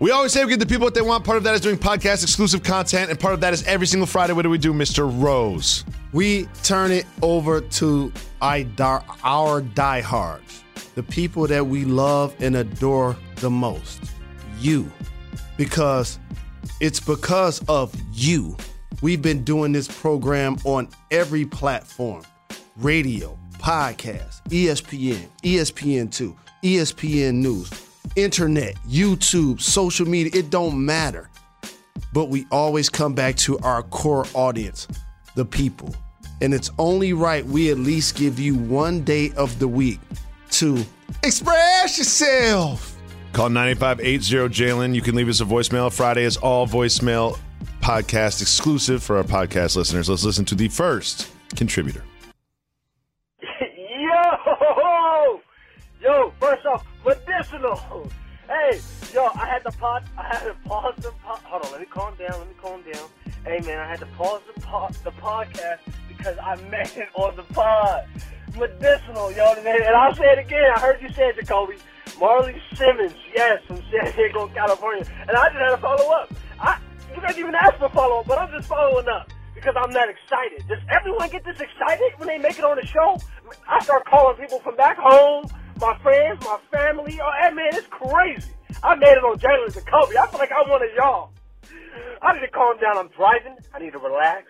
We always say we give the people what they want. Part of that is doing podcast exclusive content, and part of that is every single Friday. What do we do, Mr. Rose? We turn it over to our diehards, the people that we love and adore the most. You. Because it's because of you. We've been doing this program on every platform radio, podcast, ESPN, ESPN2, ESPN News, internet, YouTube, social media. It don't matter. But we always come back to our core audience, the people. And it's only right we at least give you one day of the week to express yourself. Call 9580 Jalen. You can leave us a voicemail. Friday is all voicemail podcast exclusive for our podcast listeners. Let's listen to the first contributor. Yo! Yo, first off, medicinal. Hey, yo, I had to pause. I had to pause the. Po- Hold on, let me calm down. Let me calm down. Hey, man, I had to pause the po- the podcast because I made it on the pod. Medicinal, yo, and I'll say it again. I heard you say it, Jacoby. Marley Simmons, yes, from San Diego, California. And I just had to follow up. I, you guys even asked for follow up, but I'm just following up because I'm that excited. Does everyone get this excited when they make it on the show? I start calling people from back home, my friends, my family. Oh, hey, man, it's crazy. I made it on Jalen Jacoby. I feel like I'm one of y'all. I need to calm down. I'm driving. I need to relax.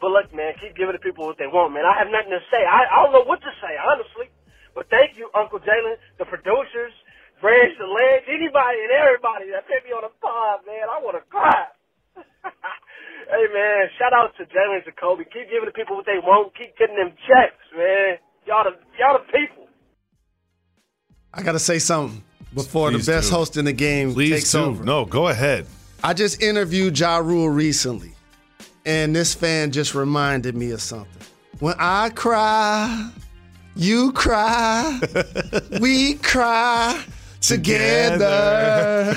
But look, man, keep giving the people what they want, man. I have nothing to say. I, I don't know what to say, honestly. But thank you, Uncle Jalen, the producers, Branch, the Ledge, anybody and everybody that put me on the pod, man. I want to cry. hey, man, shout out to Jalen Jacoby. Keep giving the people what they want. Keep getting them checks, man. Y'all the, y'all the people. I got to say something before Please the best do. host in the game Please takes do. over. No, go ahead. I just interviewed Ja Rule recently, and this fan just reminded me of something. When I cry, you cry, we cry together.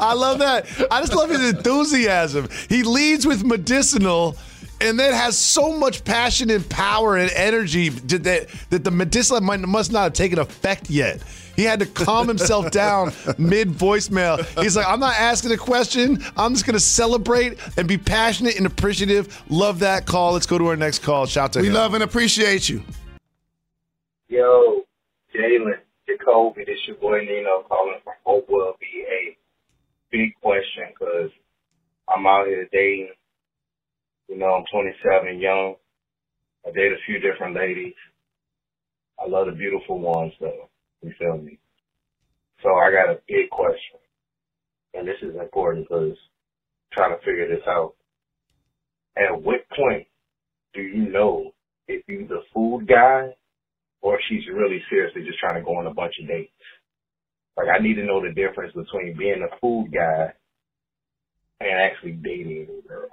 I love that. I just love his enthusiasm. He leads with medicinal and then has so much passion and power and energy that, that the medicinal might, must not have taken effect yet. He had to calm himself down mid voicemail. He's like, I'm not asking a question. I'm just going to celebrate and be passionate and appreciative. Love that call. Let's go to our next call. Shout out to we him. We love and appreciate you. Yo, Jalen, Jacoby, this your boy Nino calling from Hopewell, VA. Big question because I'm out here dating. You know, I'm 27, young. I date a few different ladies. I love the beautiful ones, though. You feel me? So I got a big question. And this is important because trying to figure this out. At what point do you know if you're the food guy or if she's really seriously just trying to go on a bunch of dates? Like I need to know the difference between being a food guy and actually dating a girl.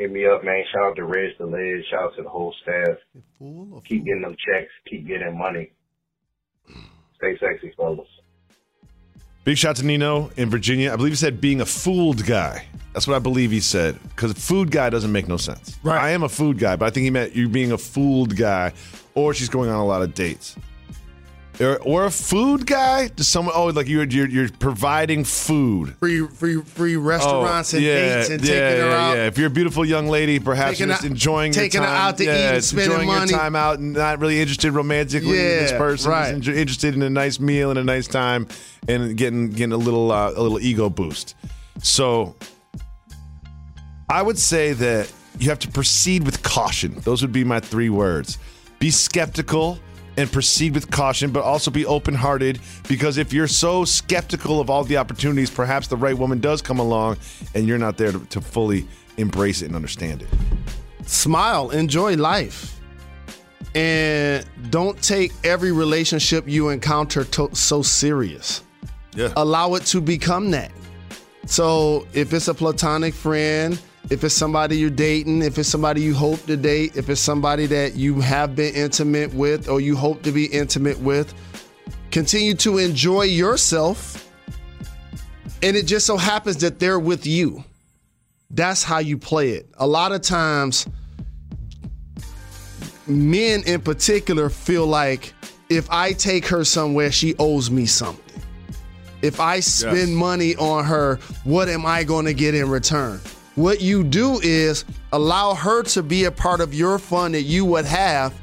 Hit me up, man. Shout out to Reg the Ledge. Shout out to the whole staff. Keep getting them checks. Keep getting money. Stay sexy, fellas. Big shout to Nino in Virginia. I believe he said being a fooled guy. That's what I believe he said. Because food guy doesn't make no sense. Right. I am a food guy, but I think he meant you being a fooled guy, or she's going on a lot of dates or, or a food guy to someone. Oh, like you're you're, you're providing food, free free free restaurants oh, and yeah, dates and yeah, taking her out. Yeah, if you're a beautiful young lady, perhaps taking you're just enjoying taking your time, her out to yeah, eat, and spending enjoying money. your time out, and not really interested romantically yeah, in this person. Right. Just interested in a nice meal and a nice time, and getting getting a little uh, a little ego boost. So, I would say that you have to proceed with caution. Those would be my three words. Be skeptical and proceed with caution, but also be open hearted because if you're so skeptical of all the opportunities, perhaps the right woman does come along and you're not there to, to fully embrace it and understand it. Smile, enjoy life. And don't take every relationship you encounter to- so serious. Yeah. Allow it to become that. So if it's a platonic friend, if it's somebody you're dating, if it's somebody you hope to date, if it's somebody that you have been intimate with or you hope to be intimate with, continue to enjoy yourself. And it just so happens that they're with you. That's how you play it. A lot of times, men in particular feel like if I take her somewhere, she owes me something. if I spend Yes. money on her, what am I going to get in return? What you do is allow her to be a part of your fun that you would have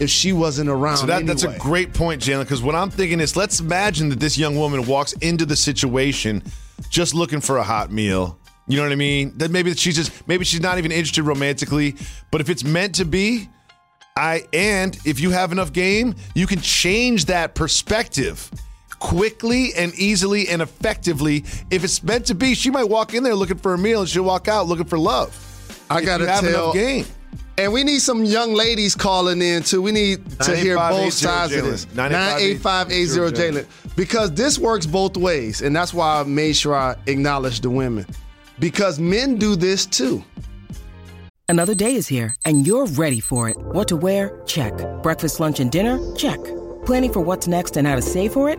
if she wasn't around. So that, that's a great point, Jalen, because what I'm thinking is let's imagine that this young woman walks into the situation just looking for a hot meal. You know what I mean? That maybe she's just maybe she's not even interested romantically, but if it's meant to be, I and if you have enough game, you can change that perspective quickly and easily and effectively. If it's meant to be, she might walk in there looking for a meal and she'll walk out looking for love. I If gotta have tell. enough game. And we need some young ladies calling in too. We need to hear both sides of this. 985-80 98580 Jalen. Because this works both ways. And that's why I made sure I acknowledged the women. Because men do this too. Another day is here, and you're ready for it. What to wear? Check. Breakfast, lunch, and dinner? Check. Planning for what's next and how to save for it?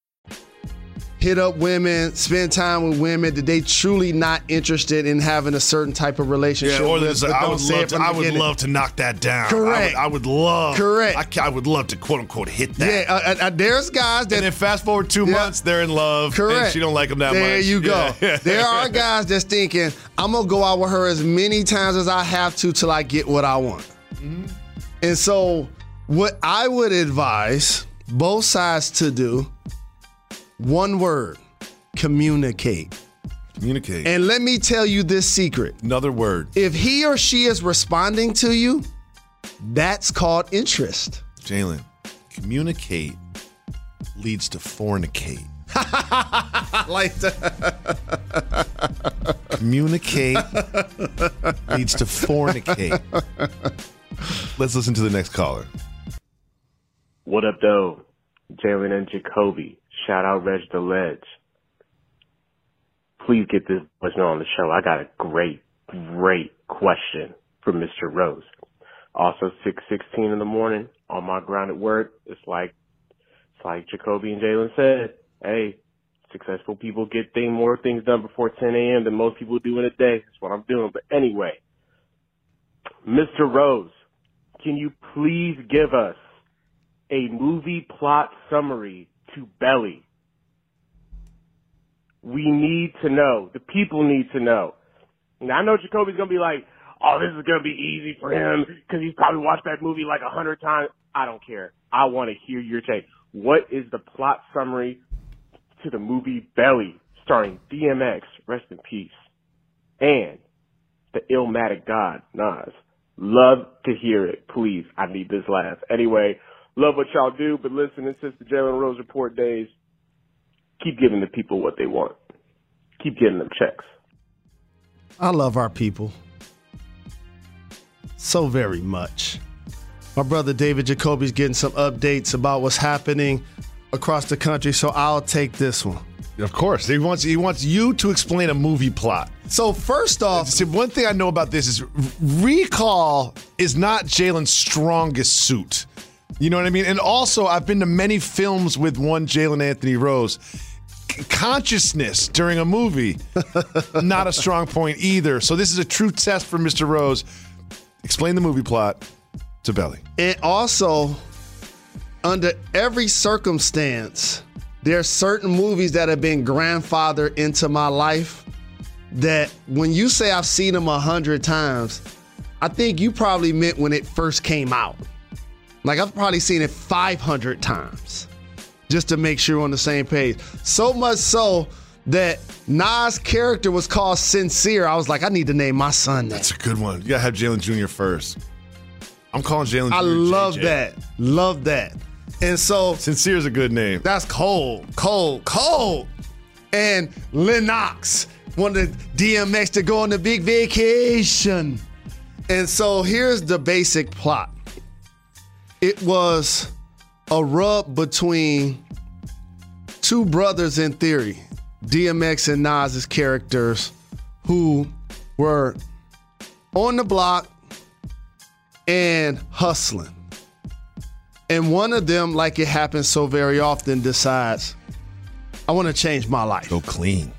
Hit up women, spend time with women that they truly not interested in having a certain type of relationship. Yeah, or with, I would love to. I would love to knock that down. Correct. I would, I would love. Correct. I, I would love to quote unquote hit that. Yeah, uh, uh, there's guys that and then fast forward two Yeah. months, they're in love. Correct. And she don't like them that much. there you go. Yeah. there are guys that's thinking, I'm gonna go out with her as many times as I have to till I get what I want. Mm-hmm. And so, what I would advise both sides to do, one word: communicate. Communicate. And let me tell you this secret: Another word, if he or she is responding to you, that's called interest. Jalen. Communicate leads to fornicate. Like that. Communicate leads to fornicate. Let's listen to the next caller. What up, though? Jalen and Jacoby. Shout out Reg the Ledge. Please get this person on the show. I got a great, great question for Mr. Rose. Also, 616 in the morning on my grind at work. It's like, it's like Jacoby and Jalen said. Hey, successful people get thing, more things done before 10 a.m. than most people do in a day. That's what I'm doing. But anyway, Mr. Rose, can you please give us a movie plot summary to Belly. We need to know. The people need to know. Now I know Jacoby's gonna be like, "Oh, this is gonna be easy for him because he's probably watched that movie like a hundred times." I don't care. I want to hear your take. What is the plot summary to the movie Belly, starring DMX, rest in peace, and the Illmatic God Nas? Love to hear it, please. I need this laugh. Anyway, love what y'all do, but listen, since the Jalen Rose Report days, keep giving the people what they want. Keep getting them checks. I love our people so very much. My brother David Jacoby's getting some updates about what's happening across the country, so I'll take this one. Of course, he wants he wants you to explain a movie plot. So first off, See, one thing I know about this is recall is not Jalen's strongest suit. You know what I mean? And also, I've been to many films with one Jalen Anthony Rose. C- Consciousness during a movie, not a strong point either. So this is a true test for Mr. Rose. Explain the movie plot to Belly. and also under every circumstance, there are certain movies that have been grandfathered into my life that when you say I've seen them a hundred times, I think you probably meant when it first came out. Like I've probably seen it 500 times just to make sure we're on the same page. So much so that Nas' character was called Sincere. I was like, I need to name my son that. That's a good one. You gotta have Jalen Jr. first. I'm calling Jalen. I love JJ. that. Love that. And so Sincere is a good name. that's cold, cold, cold. And Lennox wanted DMX to go on the big vacation. And so here's the basic plot. It was a rub between two brothers in theory, DMX and Nas's characters, who were on the block and hustling. And one of them, like it happens so very often, decides, I want to change my life. Go clean.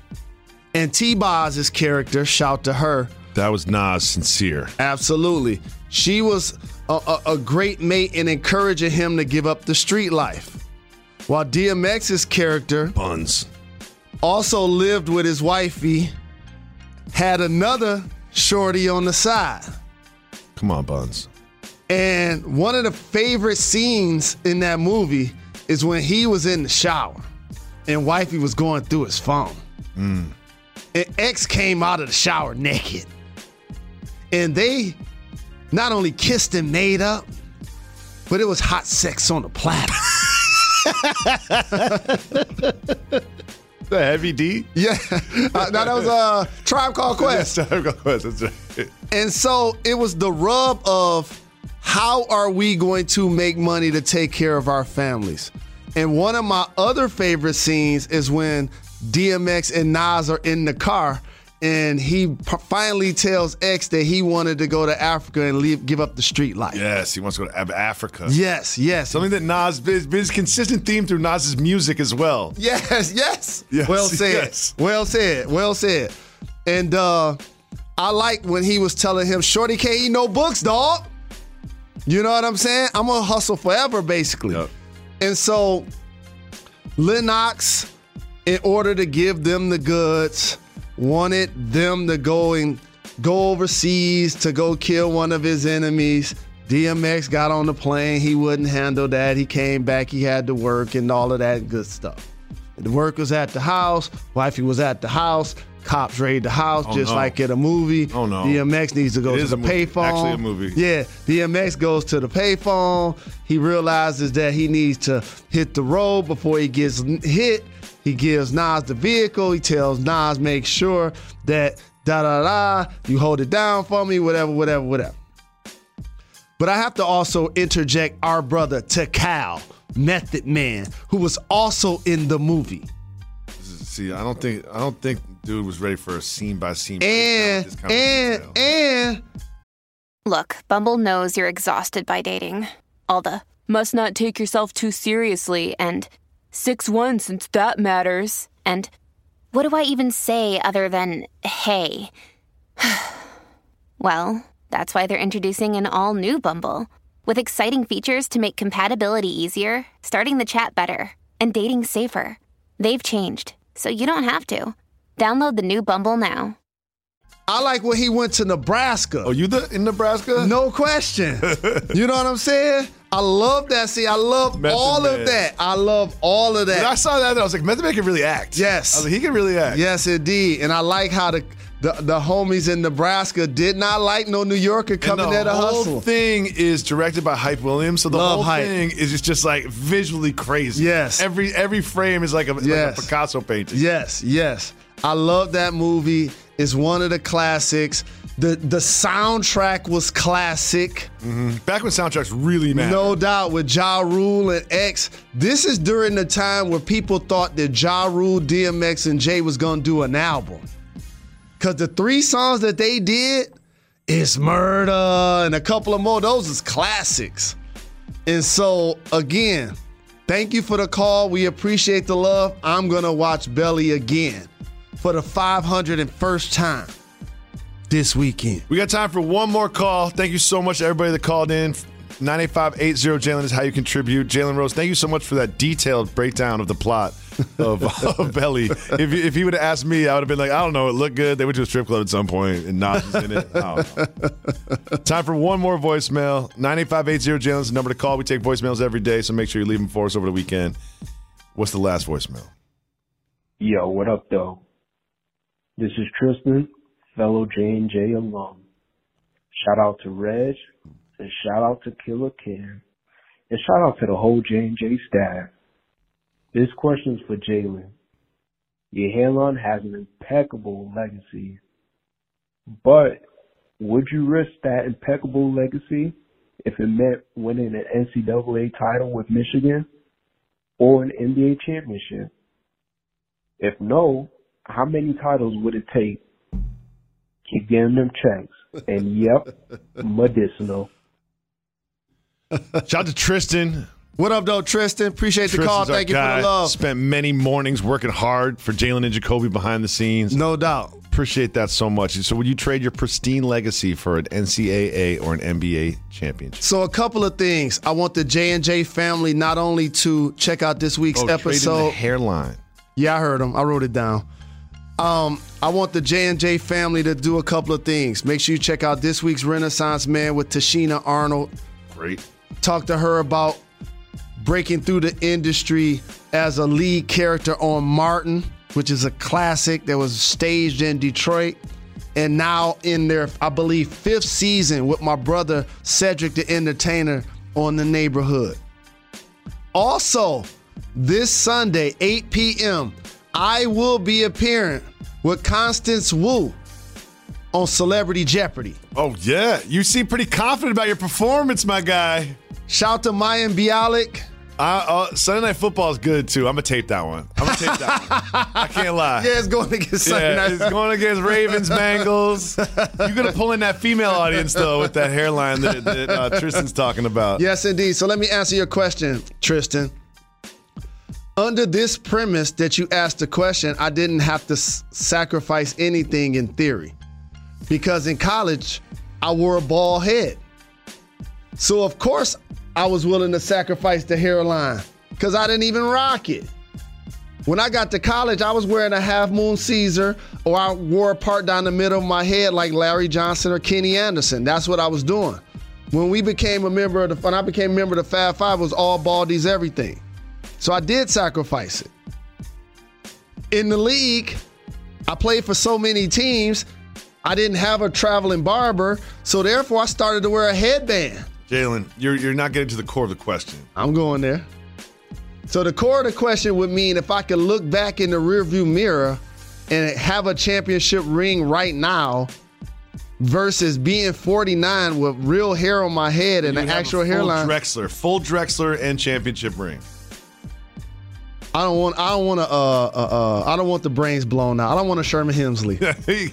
And T Boz's character shout to her, That was Nas sincere. absolutely. She was a, a, a great mate in encouraging him to give up the street life. While DMX's character Buns. also lived with his wifey, had another shorty on the side. Come on, Buns. And one of the favorite scenes in that movie is when he was in the shower and wifey was going through his phone. Mm. And X came out of the shower naked. And they not only kissed and made up, but it was hot sex on the platter. The heavy D. yeah. Uh, now that was a tribe called Quest. That's right. And so it was the rub of how are we going to make money to take care of our families? And one of my other favorite scenes is when DMX and Nas are in the car and he p- finally tells X that he wanted to go to Africa and leave, give up the street life. Yes, he wants to go to Africa. Yes, yes. Something that Nas is his consistent theme through Nas's music as well. Yes, yes. Yes, well said. yes. Well said. Well said. And uh I like when he was telling him, Shorty can't eat no books, dog. You know what I'm saying? I'm gonna hustle forever, basically. Yep. And so Lennox, in order to give them the goods, wanted them to go and go overseas to go kill one of his enemies. DMX got on the plane. He wouldn't handle that. He came back. He had to work and all of that good stuff. The work was at the house. Wifey was at the house. Cops raid the house Oh, just no. like in a movie. Oh, no. DMX needs to go It to is the payphone. Actually a movie. Yeah, DMX goes to the payphone. He realizes that he needs to hit the road before he gets hit. He gives Nas the vehicle. He tells Nas, make sure that da da da, you hold it down for me, whatever, whatever, whatever. But I have to also interject our brother Takal, Method Man, who was also in the movie. See, I don't think I don't think dude was ready for a scene by scene. And breakdown eh, and kind of eh, detail. and Look, Bumble knows you're exhausted by dating. All the must not take yourself too seriously and 6 1 since that matters. And what do I even say other than hey? well, that's why they're introducing an all new Bumble with exciting features to make compatibility easier, starting the chat better, and dating safer. They've changed, so you don't have to. Download the new Bumble now. I like when he went to Nebraska. Oh, you the in Nebraska? No question. you know what I'm saying? I love that See, I love Method all Man. of that. I love all of When I saw that, I was like, Method Man can really act. Yes. I was like, he can really act. Yes, indeed. And I like how the, the the homies in Nebraska did not like no New Yorker And coming the there to hustle. The whole thing is directed by Hype Williams, so the Love whole Hype. thing is just, just like visually crazy. Yes. every every frame is like a, like a Picasso painting. Yes, yes. I love that movie. It's one of the classics. The the soundtrack was classic. Mm-hmm. Back when soundtracks really mattered. No doubt with Ja Rule and X. This is during the time where people thought that Ja Rule, DMX, and Jay was gonna do an album. Cause the three songs that they did is Murder and a couple of more, those is classics. And so again, thank you for the call. We appreciate the love. I'm gonna watch Belly again for the 501st time this weekend. We got time for one more call. Thank you so much everybody that called in. 98580 Jalen is how you contribute. Jalen Rose, thank you so much for that detailed breakdown of the plot of, of Belly. If, you- if he would have asked me, I would have been like, I don't know, it looked good. They went to a strip club at some point and Nas in it. I don't know. Time for one more voicemail. 98580 Jalen is the number to call. We take voicemails every day, so make sure you leave them for us over the weekend. What's the last voicemail? Yo, what up, though? This is Tristan, fellow J and J alum. Shout out to Reg, and shout out to Killer Cam, and shout out to the whole J&J staff. This question is for Jalen. Your hairline has an impeccable legacy, but would you risk that impeccable legacy if it meant winning an NCAA title with Michigan or an NBA championship? If no, how many titles would it take? Keep getting them checks. And yep, medicinal. Shout out to Tristan. What up, though, Tristan? Appreciate the call. Tristan's our Thank you for the love. Spent many mornings working hard for Jalen and Jacoby behind the scenes. No doubt. Appreciate that so much. So, would you trade your pristine legacy for an NCAA or an NBA championship? So a couple of things. I want the J and J family not only to check out this week's Oh, episode. hairline. Yeah, I heard him. I wrote it down. Um, I want the J and J family to do a couple of things. Make sure you check out this week's Renaissance Man with Tichina Arnold. Great. Talk to her about breaking through the industry as a lead character on Martin, which is a classic that was staged in Detroit. And now in their, I believe, fifth season with my brother Cedric the Entertainer on the neighborhood. Also, this Sunday, 8 p.m., I will be appearing with Constance Wu on Celebrity Jeopardy. Oh, yeah. You seem pretty confident about your performance, my guy. Shout to Mayim Bialik. Uh, uh, Sunday Night Football is good, too. I'm to tape that one. I'm to tape that one. I can't lie. Yeah, it's going against Sunday Yeah, Night. it's going against Ravens, Bengals. You're to pull in that female audience, though, with that hairline that, that uh, Tristan's talking about. Yes, indeed. So let me answer your question, Tristan. Under this premise that you asked the question, I didn't have to s- sacrifice anything in theory. Because in college, I wore a bald head. So, of course, I was willing to sacrifice the hairline because I didn't even rock it. When I got to college, I was wearing a half moon Caesar or I wore a part down the middle of my head like Larry Johnson or Kenny Anderson. That's what I was doing. When we became a member of the, when I became a member of the Fab Five, was all baldies, everything. So I did sacrifice it. In the league, I played for so many teams, I didn't have a traveling barber, so therefore I started to wear a headband. Jalen, you're, you're not getting to the core of the question. I'm going there. So the core of the question would mean if I could look back in the rearview mirror and have a championship ring right now versus being 49 with real hair on my head and an actual full hairline. Drexler, full Drexler and championship ring. I don't want. I don't want to. Uh, uh, uh, I don't want the brains blown out. I don't want a Sherman Hemsley.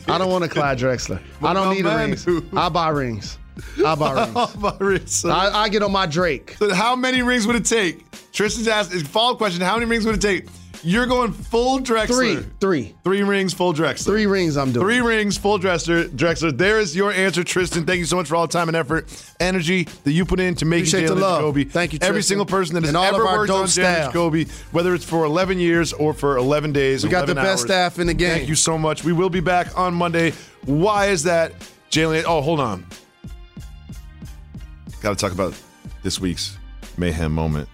I don't want a Clyde Drexler. I don't need a rings. I buy rings. I buy rings. so, I, I get on my Drake. so how many rings would it take? Tristan's asked his follow up question: How many rings would it take? You're going full Drexler. Three, three, Three rings, full Drexler. three rings. I'm doing. Three rings, full Drexler. Drexler. There is your answer, Tristan. Thank you so much for all the time and effort, energy that you put into making Appreciate the Jalen love. Thank you, Every single person that has And all of ever our worked on Jalen staff. Jacoby, whether it's for 11 years or for 11 days. We got the best hours. staff in the game. Thank you so much. We will be back on Monday. Why is that, Jalen? Oh, hold on. Got to talk about this week's mayhem moment.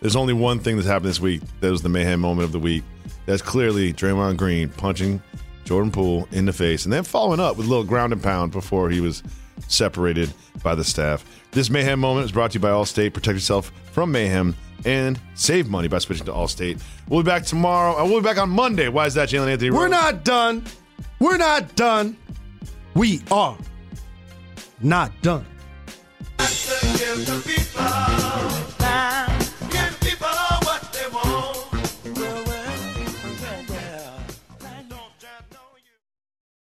There's only one thing that's happened this week that was the mayhem moment of the week. That's clearly Draymond Green punching Jordan Poole in the face and then following up with a little ground and pound before he was separated by the staff. This mayhem moment is brought to you by Allstate. Protect yourself from mayhem and save money by switching to Allstate. We'll be back tomorrow. Uh, We'll be back on Monday. Why is that, Jalen Anthony? We're Rose? not done. We're not done. We are not done. Give the people.